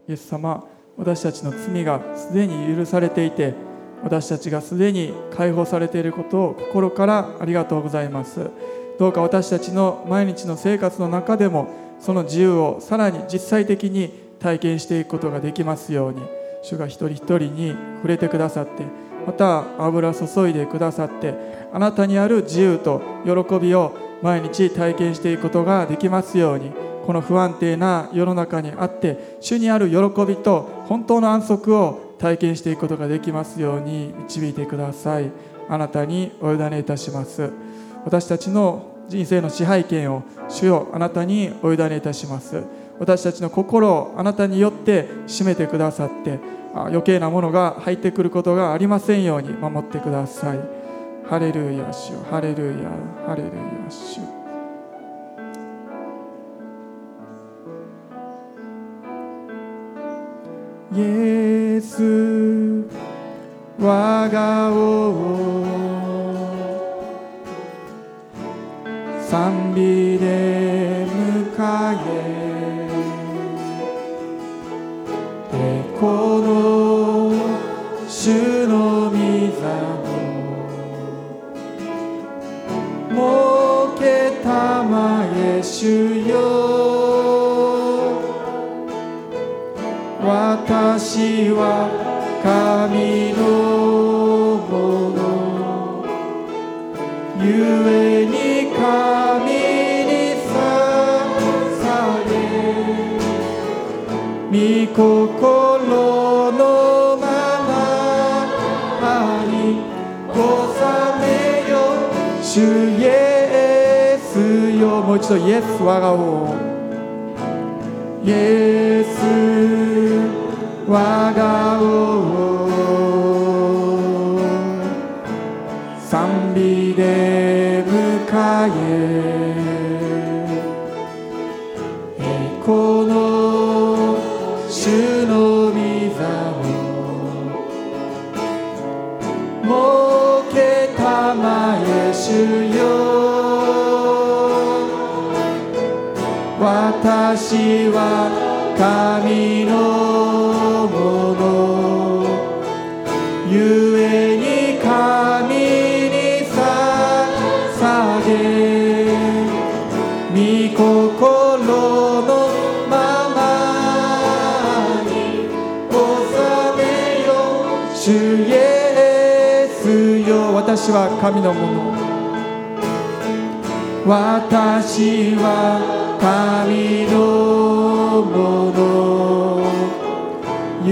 イエス様私たちの罪がすでに許されていて私たちがすでに解放されていることを心からありがとうございます。どうか私たちの毎日の生活の中でもその自由をさらに実際的に体験していくことができますように主が一人一人に触れてくださってまた油注いでくださってあなたにある自由と喜びを毎日体験していくことができますようにこの不安定な世の中にあって主にある喜びと本当の安息を体験していくことができますように導いてください。あなたにお委ねいたします。私たちの人生の支配権を主よあなたにお委ねいたします。私たちの心をあなたによって締めてくださって余計なものが入ってくることがありませんように守ってください。ハレルヤ主ハレルヤハレルヤ主イエス。我が王。賛美で迎え。この主の御座を。設けたまえ主よ。私は神のものゆえに神に捧げ御心のままに収めよ主イエスよもう一度イエス我が王。イエス我が王賛美で迎え栄光の主の御座を。設けたまえ主よ。私は神の私は神のもの私は神のものし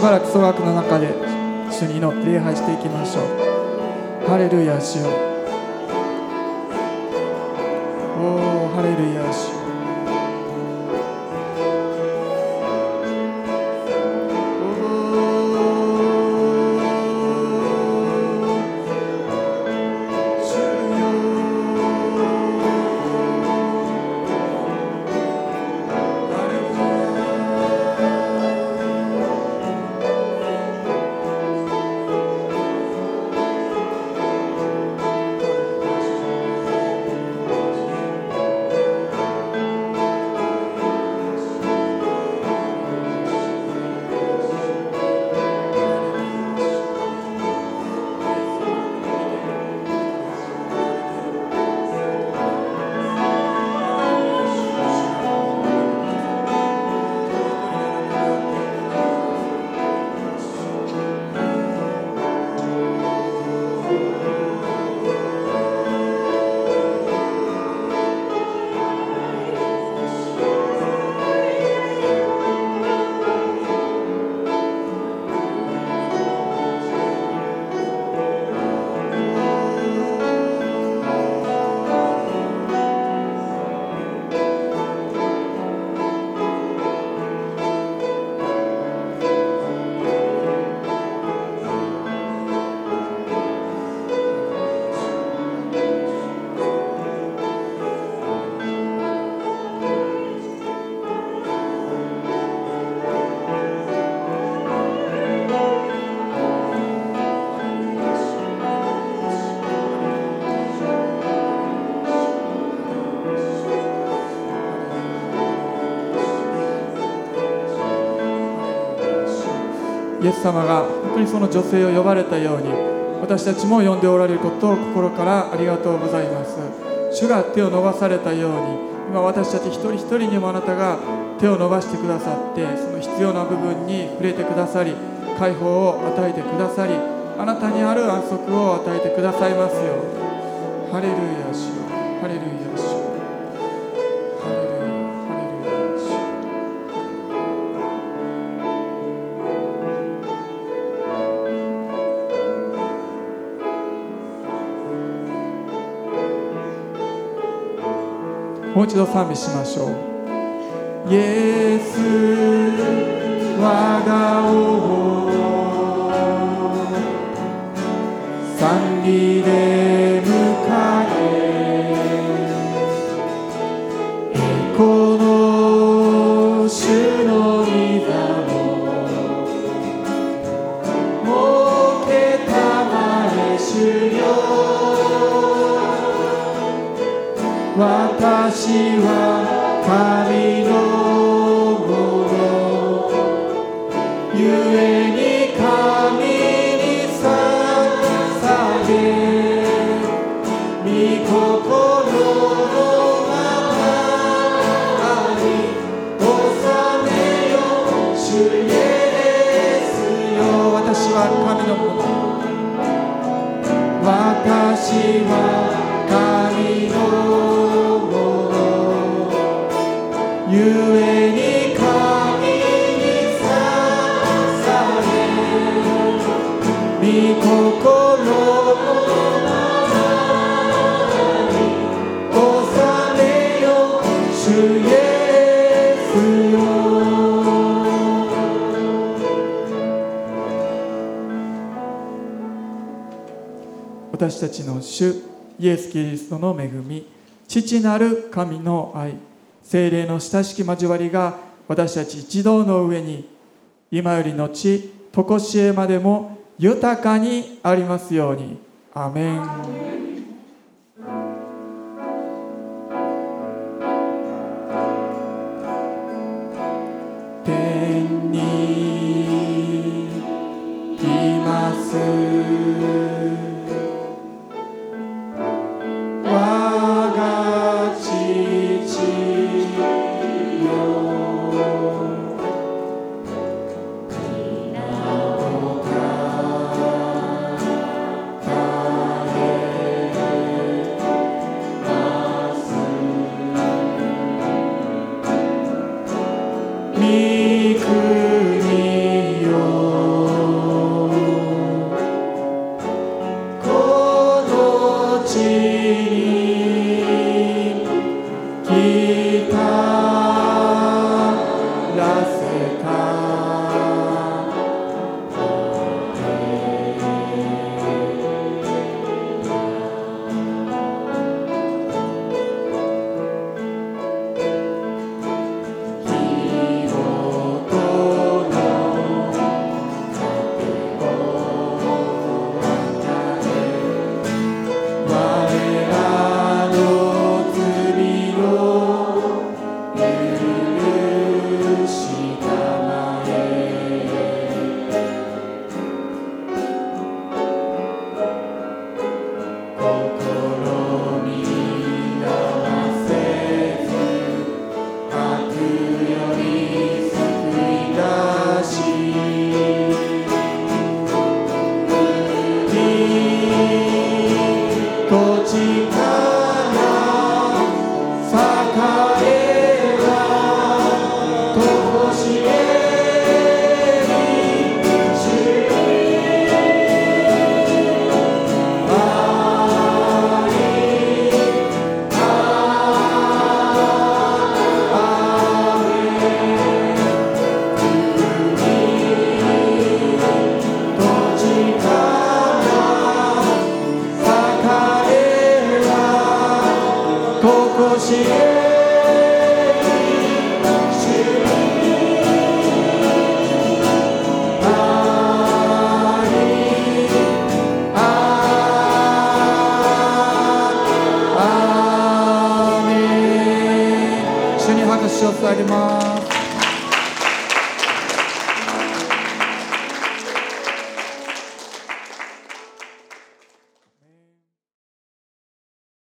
ばらく総楽の中で主に祈って礼拝していきましょう。ハレルヤ主よ。おーハレルヤ主。よイエス様が本当にその女性を呼ばれたように私たちも呼んでおられることを心からありがとうございます。主が手を伸ばされたように今私たち一人一人にもあなたが手を伸ばしてくださってその必要な部分に触れてくださり解放を与えてくださりあなたにある安息を与えてくださいますよハレルヤう一度賛美しましょう。イエス我が王。賛美では神のたちの主イエス・キリストの恵み父なる神の愛精霊の親しき交わりが私たち一同の上に今よりのち常しえまでも豊かにありますように。アメン。